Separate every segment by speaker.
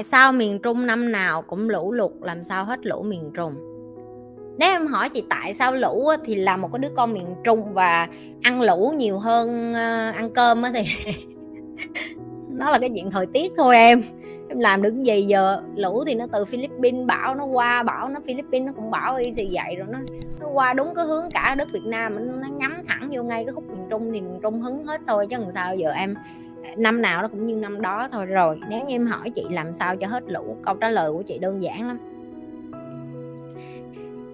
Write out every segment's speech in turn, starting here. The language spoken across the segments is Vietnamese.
Speaker 1: tại sao miền trung năm nào cũng lũ lụt, làm sao hết lũ miền trung? Nếu em hỏi chị tại sao lũ thì là một cái đứa con miền trung và ăn lũ nhiều hơn ờ, ăn cơm á thì nó là cái chuyện thời tiết thôi em. Em làm được gì giờ? Lũ thì nó từ Philippines, bão nó qua, bão nó Philippines, nó cũng bão y gì vậy rồi nó nó qua đúng cái hướng cả đất Việt Nam nó nhắm thẳng vô ngay cái khúc miền Trung thì miền Trung hứng hết thôi chứ làm sao giờ em năm nào nó cũng như năm đó thôi. Rồi, nếu như em hỏi chị làm sao cho hết lũ, câu trả lời của chị đơn giản lắm.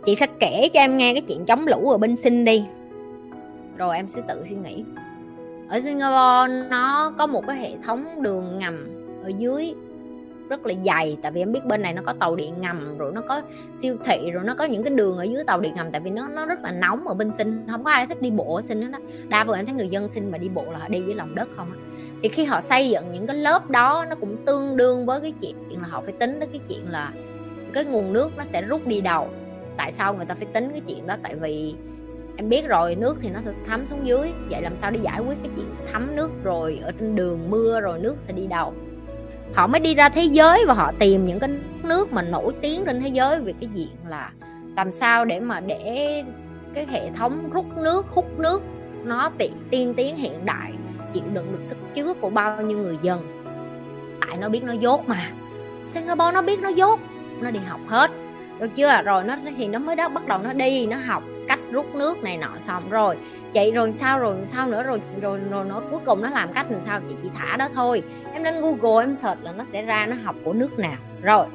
Speaker 1: Chị sẽ kể cho em nghe cái chuyện chống lũ ở bên sinh đi. Rồi em sẽ tự suy nghĩ. Ở Singapore nó có một cái hệ thống đường ngầm ở dưới rất là dày tại vì em biết bên này nó có tàu điện ngầm rồi nó có siêu thị rồi nó có những cái đường ở dưới tàu điện ngầm tại vì nó nó rất là nóng ở bên sinh không có ai thích đi bộ ở sinh đó, đa phần em thấy người dân sinh mà đi bộ là họ đi dưới lòng đất không á. Thì khi họ xây dựng những cái lớp đó nó cũng tương đương với cái chuyện là họ phải tính đến cái chuyện là cái nguồn nước nó sẽ rút đi đầu tại sao người ta phải tính cái chuyện đó? Tại vì em biết rồi nước thì nó sẽ thấm xuống dưới. Vậy làm sao để giải quyết cái chuyện thấm nước rồi ở trên đường mưa rồi nước sẽ đi đầu họ mới đi ra thế giới và họ tìm những cái nước mà nổi tiếng trên thế giới về cái diện là làm sao để mà để cái hệ thống rút nước, hút nước nó tiện tiên tiến, hiện đại, chịu đựng được sức chứa của bao nhiêu người dân. Tại nó biết nó dốt mà. Singapore nó biết nó dốt, nó đi học hết. Được chưa? Rồi nó thì nó mới đó bắt đầu nó đi, nó học cách rút nước này nọ xong rồi chị rồi sao rồi sao nữa rồi rồi rồi nó cuối cùng nó làm cách làm sao chị chỉ thả đó thôi. Em lên google em search là nó sẽ ra nó học của nước nào. Rồi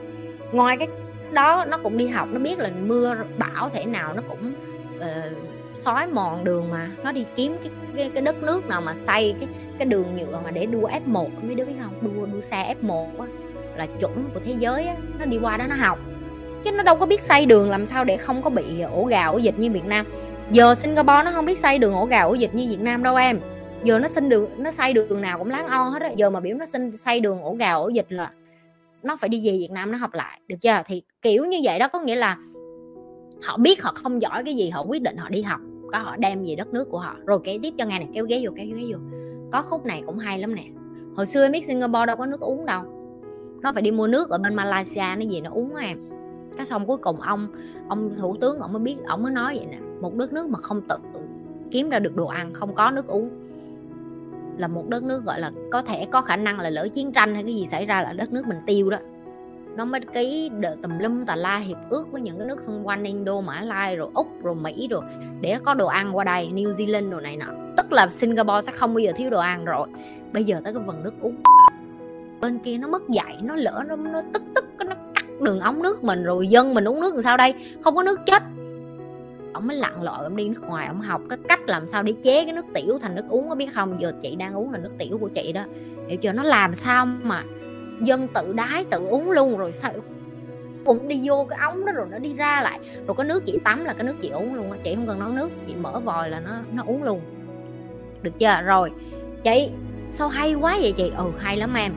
Speaker 1: ngoài cái đó nó cũng đi học nó biết là mưa bão thể nào nó cũng ờ, uh, sói mòn đường mà. Nó đi kiếm cái, cái cái đất nước nào mà xây cái cái đường nhựa mà để đua F1 mấy đứa biết không? Đua đua xe F1 á là chuẩn của thế giới á. Nó đi qua đó nó học. Chứ nó đâu có biết xây đường làm sao để không có bị ổ gà ổ dịch như Việt Nam giờ Singapore nó không biết xây đường ổ gà ổ dịch như Việt Nam đâu em. Giờ nó xin đường, nó xây đường nào cũng láng o hết á. Giờ mà biểu nó xin xây đường ổ gà ổ dịch là nó phải đi về Việt Nam nó học lại, được chưa? Thì kiểu như vậy đó, có nghĩa là họ biết họ không giỏi cái gì, họ quyết định họ đi học, có họ đem về đất nước của họ. Rồi kể tiếp cho nghe này, kéo ghế vô, kéo ghế vô. Có khúc này cũng hay lắm nè. Hồi xưa em biết Singapore đâu có nước uống đâu. Nó phải đi mua nước ở bên Malaysia nó gì nó uống em. Cái xong cuối cùng ông ông thủ tướng ông mới biết, ông mới nói vậy nè một đất nước mà không tự kiếm ra được đồ ăn không có nước uống. Là một đất nước gọi là có thể có khả năng là lỡ chiến tranh hay cái gì xảy ra là đất nước mình tiêu đó. Nó mới ký đợt tùm lum tà la hiệp ước với những cái nước xung quanh Indo, Mã Lai rồi Úc rồi Mỹ rồi để có đồ ăn qua đây New Zealand đồ này nọ. Tức là Singapore sẽ không bao giờ thiếu đồ ăn rồi. Bây giờ tới cái phần nước uống. Bên kia nó mất dạy nó lỡ nó, nó tức tức nó cắt đường ống nước mình rồi dân mình uống nước làm sao đây? Không có nước chết ông mới lặn lội ông đi nước ngoài ông học cái cách làm sao để chế cái nước tiểu thành nước uống có biết không? Giờ chị đang uống là nước tiểu của chị đó. Hiểu chưa? Nó làm sao mà dân tự đái tự uống luôn, rồi sao cũng đi vô cái ống đó rồi nó đi ra lại. Rồi cái nước chị tắm là cái nước chị uống luôn chị không cần nấu nước, chị mở vòi là nó nó uống luôn. Được chưa? Rồi, chị, sao hay quá vậy chị? Ừ hay lắm em.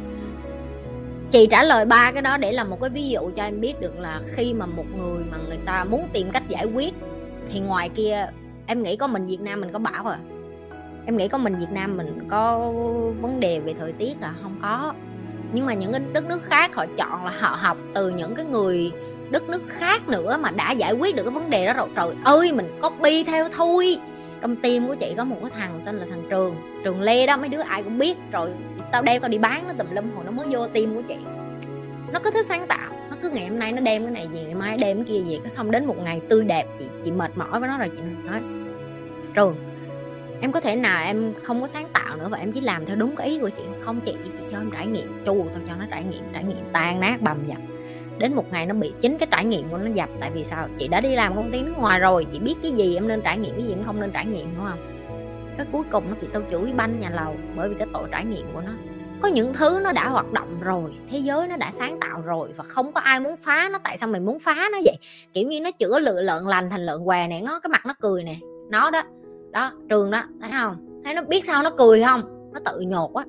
Speaker 1: Chị trả lời ba cái đó để làm một cái ví dụ cho em biết được là khi mà một người mà người ta muốn tìm cách giải quyết thì ngoài kia, em nghĩ có mình Việt Nam mình có bão à? Em nghĩ có mình Việt Nam mình có vấn đề về thời tiết à? Không có. Nhưng mà những cái đất nước khác họ chọn là họ học từ những cái người đất nước khác nữa mà đã giải quyết được cái vấn đề đó rồi. Trời ơi, mình copy theo thôi. Trong tim của chị có một cái thằng tên là thằng trường trường lê đó, mấy đứa ai cũng biết. Rồi tao đem tao đi bán nó tùm lum hồi nó mới vô tim của chị. Nó cứ thích sáng tạo cứ ngày hôm nay nó đem cái này về, ngày mai đem cái kia về, cái xong đến một ngày tươi đẹp, chị chị mệt mỏi với nó rồi, chị nói trường em có thể nào em không có sáng tạo nữa và em chỉ làm theo đúng cái ý của chị không? Chị chị cho em trải nghiệm, chu tao cho nó trải nghiệm trải nghiệm tan nát, bầm dập. Đến một ngày nó bị, chính cái trải nghiệm của nó dập, tại vì sao? Chị đã đi làm công ty nước ngoài rồi, chị biết cái gì em nên trải nghiệm, cái gì em không nên trải nghiệm, đúng không? Cái cuối cùng nó bị tao chửi banh nhà lầu bởi vì cái tội trải nghiệm của nó có những thứ nó đã hoạt động rồi thế giới nó đã sáng tạo rồi và không có ai muốn phá nó tại sao mình muốn phá nó vậy? Kiểu như nó chữa lựa lợn lành thành lợn què này nó cái mặt nó cười nè. Nó đó đó trường đó thấy không? Thấy nó biết sao nó cười không? Nó tự nhột á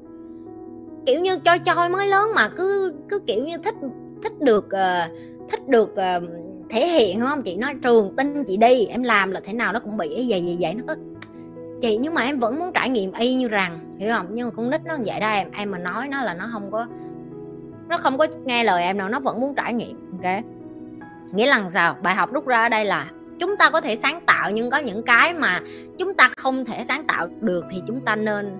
Speaker 1: kiểu như cho choi mới lớn mà cứ cứ kiểu như thích thích được uh, thích được uh, thể hiện không? Chị nói trường tin chị đi em làm là thế nào nó cũng bị. Vậy vậy vậy nó có chị nhưng mà em vẫn muốn trải nghiệm y như rằng, hiểu không? Nhưng mà con nít nó vậy đó em em mà nói nó là nó không có, nó không có nghe lời em đâu, nó vẫn muốn trải nghiệm, ok? Nghĩa là sao? Bài học rút ra ở đây là chúng ta có thể sáng tạo nhưng có những cái mà chúng ta không thể sáng tạo được thì chúng ta nên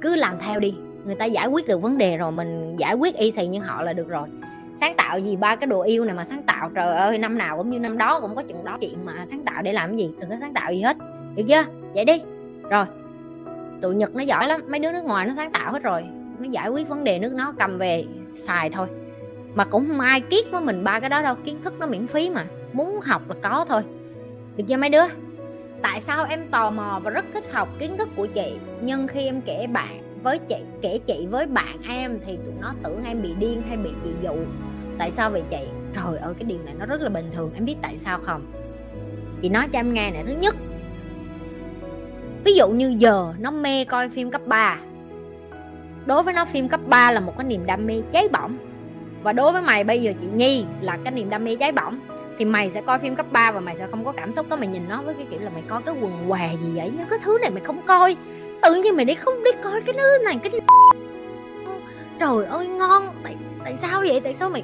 Speaker 1: cứ làm theo đi. Người ta giải quyết được vấn đề rồi, mình giải quyết y xì như họ là được rồi. Sáng tạo gì? Ba cái đồ yêu này mà sáng tạo, trời ơi, năm nào cũng như năm đó cũng có chuyện đó. Chuyện mà sáng tạo để làm cái gì? Đừng có sáng tạo gì hết, được chưa? Vậy đi. Rồi. Tụi nhật nó giỏi lắm, mấy đứa nước ngoài nó sáng tạo hết rồi. Nó giải quyết vấn đề nước nó cầm về xài thôi. Mà cũng không ai kiết với mình ba cái đó đâu, kiến thức nó miễn phí mà. Muốn học là có thôi. Được chưa mấy đứa? Tại sao em tò mò và rất thích học kiến thức của chị? Nhưng khi em kể bạn với chị, kể chị với bạn em thì tụi nó tưởng em bị điên hay bị chị dụ. Tại sao vậy chị? Trời ơi, cái điều này nó rất là bình thường. Em biết tại sao không? Chị nói cho em nghe nè. Thứ nhất ví dụ như giờ nó mê coi phim cấp 3 đối với nó, phim cấp 3 là một cái niềm đam mê cháy bỏng. Và đối với mày, bây giờ chị Nhi là cái niềm đam mê cháy bỏng. Thì mày sẽ coi phim cấp 3 và mày sẽ không có cảm xúc đó mày nhìn nó với cái kiểu là mày coi cái quần què gì vậy nhưng cái thứ này mày không coi. Tự nhiên mày đi không đi coi cái thứ này, cái trời ơi, ngon. Tại tại sao vậy? Tại sao mày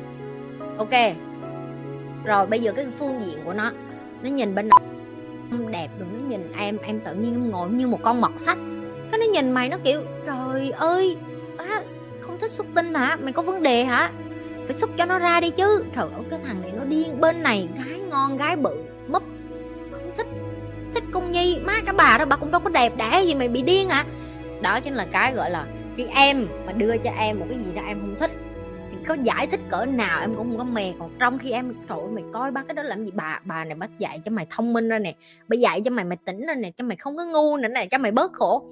Speaker 1: ok. Rồi, bây giờ cái phương diện của nó. Nó nhìn bên không đẹp đừng nó nhìn em em tự nhiên ngồi như một con mọt sách. Cái nó nhìn mày nó kiểu trời ơi á, không thích xuất tinh hả? Mày có vấn đề hả? Phải xuất cho nó ra đi chứ. Trời ơi cái thằng này nó điên bên này gái ngon gái bự mấp không thích thích công nhi. Má cái bà đó bà cũng đâu có đẹp đẽ gì mày bị điên hả? Đó chính là cái gọi là khi em mà đưa cho em một cái gì đó em không thích có giải thích cỡ nào em cũng không có mè. Còn trong khi em trời ơi, mày coi ba cái đó làm gì? Bà bà này bắt dạy cho mày thông minh ra nè. Bà dạy cho mày mày tỉnh ra nè cho mày không có ngu nữa này cho mày bớt khổ.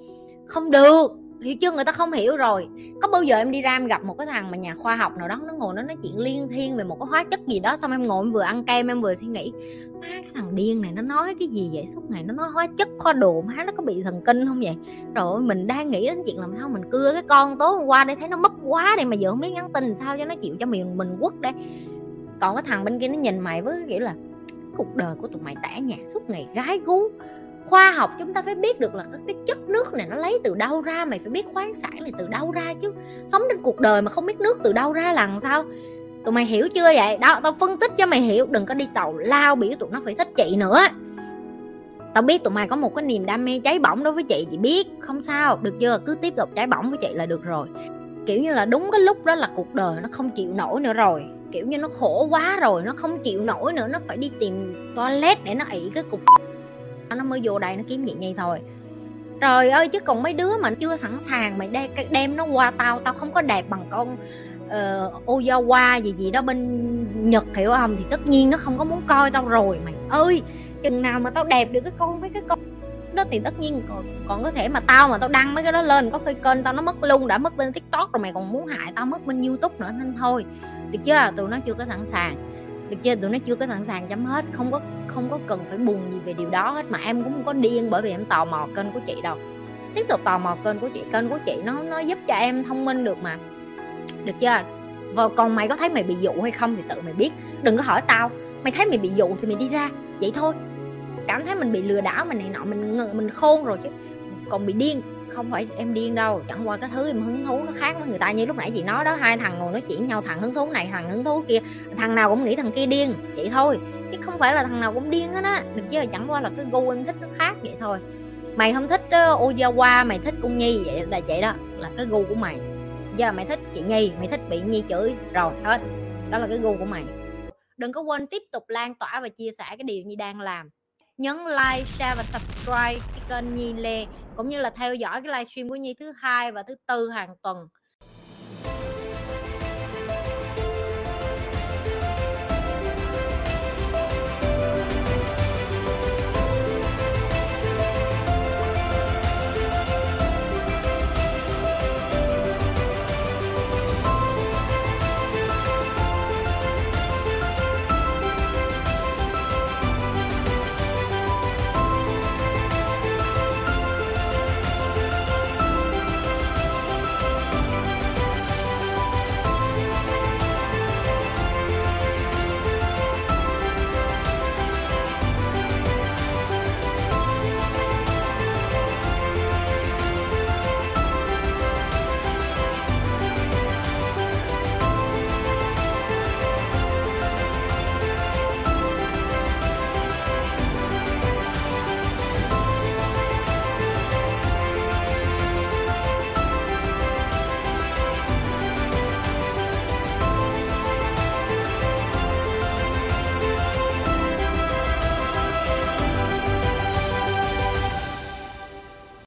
Speaker 1: Không được hiểu chưa? Người ta không hiểu rồi. Có bao giờ em đi ra em gặp một cái thằng mà nhà khoa học nào đó, nó ngồi nó nói chuyện liên thiên về một cái hóa chất gì đó, xong em ngồi em vừa ăn kem em vừa suy nghĩ, má, cái thằng điên này nó nói cái gì vậy? Suốt ngày nó nói hóa chất khoa đồ, má, nó có bị thần kinh không vậy? Rồi mình đang nghĩ đến chuyện làm sao mình cưa cái con tối hôm qua để thấy nó mất quá đây mà giờ không biết nhắn tin sao cho nó chịu cho mình mình quất đây. Còn cái thằng bên kia nó nhìn mày với cái kiểu là, cuộc đời của tụi mày tẻ nhạt, suốt ngày gái gú khoa học chúng ta phải biết được là các cái chất nước này nó lấy từ đâu ra, mày phải biết khoáng sản này từ đâu ra chứ. Sống trên cuộc đời mà không biết nước từ đâu ra là làm sao? Tụi mày hiểu chưa vậy? Đó, tao phân tích cho mày hiểu, đừng có đi tàu lao biểu tụi nó phải thích chị nữa. Tao biết tụi mày có một cái niềm đam mê cháy bỏng đối với chị chị biết, không sao, được chưa? Cứ tiếp tục cháy bỏng với chị là được rồi. Kiểu như là đúng cái lúc đó là cuộc đời nó không chịu nổi nữa rồi. Kiểu như nó khổ quá rồi, nó không chịu nổi nữa, nó phải đi tìm toilet để nó ị cái cục nó mới vô đây nó kiếm vậy nhi thôi. Trời ơi chứ còn mấy đứa mà chưa sẵn sàng mày đem, đem nó qua tao tao không có đẹp bằng con ờ, uh, Ozawa gì gì đó bên Nhật hiểu không? Thì tất nhiên nó không có muốn coi tao rồi mày ơi! Chừng nào mà tao đẹp được cái con mấy cái con đó thì tất nhiên còn, còn có thể mà tao mà tao đăng mấy cái đó lên có khi kênh tao nó mất luôn đã mất bên tiktok rồi mày còn muốn hại tao mất bên youtube nữa nên thôi. Được chưa? Tụi nó chưa có sẵn sàng. Được chưa? Tụi nó chưa có sẵn sàng chấm hết không có không có cần phải buồn gì về điều đó hết, mà em cũng không có điên bởi vì em tò mò kênh của chị đâu. Tiếp tục tò mò kênh của chị, kênh của chị nó nó giúp cho em thông minh được mà. Được chưa? Và còn mày có thấy mày bị dụ hay không thì tự mày biết. Đừng có hỏi tao. Mày thấy mày bị dụ thì mày đi ra. Vậy thôi. Cảm thấy mình bị lừa đảo, mình này nọ, mình mình khôn rồi chứ. Còn bị điên, không phải em điên đâu. Chẳng qua cái thứ em hứng thú nó khác với người ta. Như lúc nãy chị nói đó, hai thằng ngồi nói chuyện nhau, thằng hứng thú này, thằng hứng thú kia. Thằng nào cũng nghĩ thằng kia điên. Vậy thôi chứ không phải là thằng nào cũng điên hết á. Được chứ chẳng qua là cái gu em thích nó khác vậy thôi. Mày không thích uh, mày thích cung nhi vậy là vậy đó là cái gu của mày. Giờ mày thích chị nhi mày thích bị nhi chửi rồi hết. Đó là cái gu của mày. Đừng có quên tiếp tục lan tỏa và chia sẻ cái điều nhi đang làm. Nhấn like share và subscribe cái kênh nhi lê cũng như là theo dõi cái livestream của nhi thứ hai và thứ tư hàng tuần.